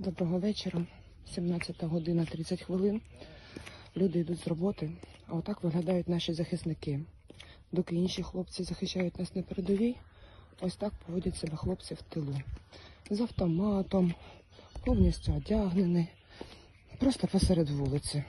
Доброго вечора. 17 година 30 хвилин. Люди йдуть з роботи, а отак виглядають наші захисники. Доки інші хлопці захищають нас на передовій, ось так поводять себе хлопці в тилу. З автоматом, повністю одягнені, просто посеред вулиці.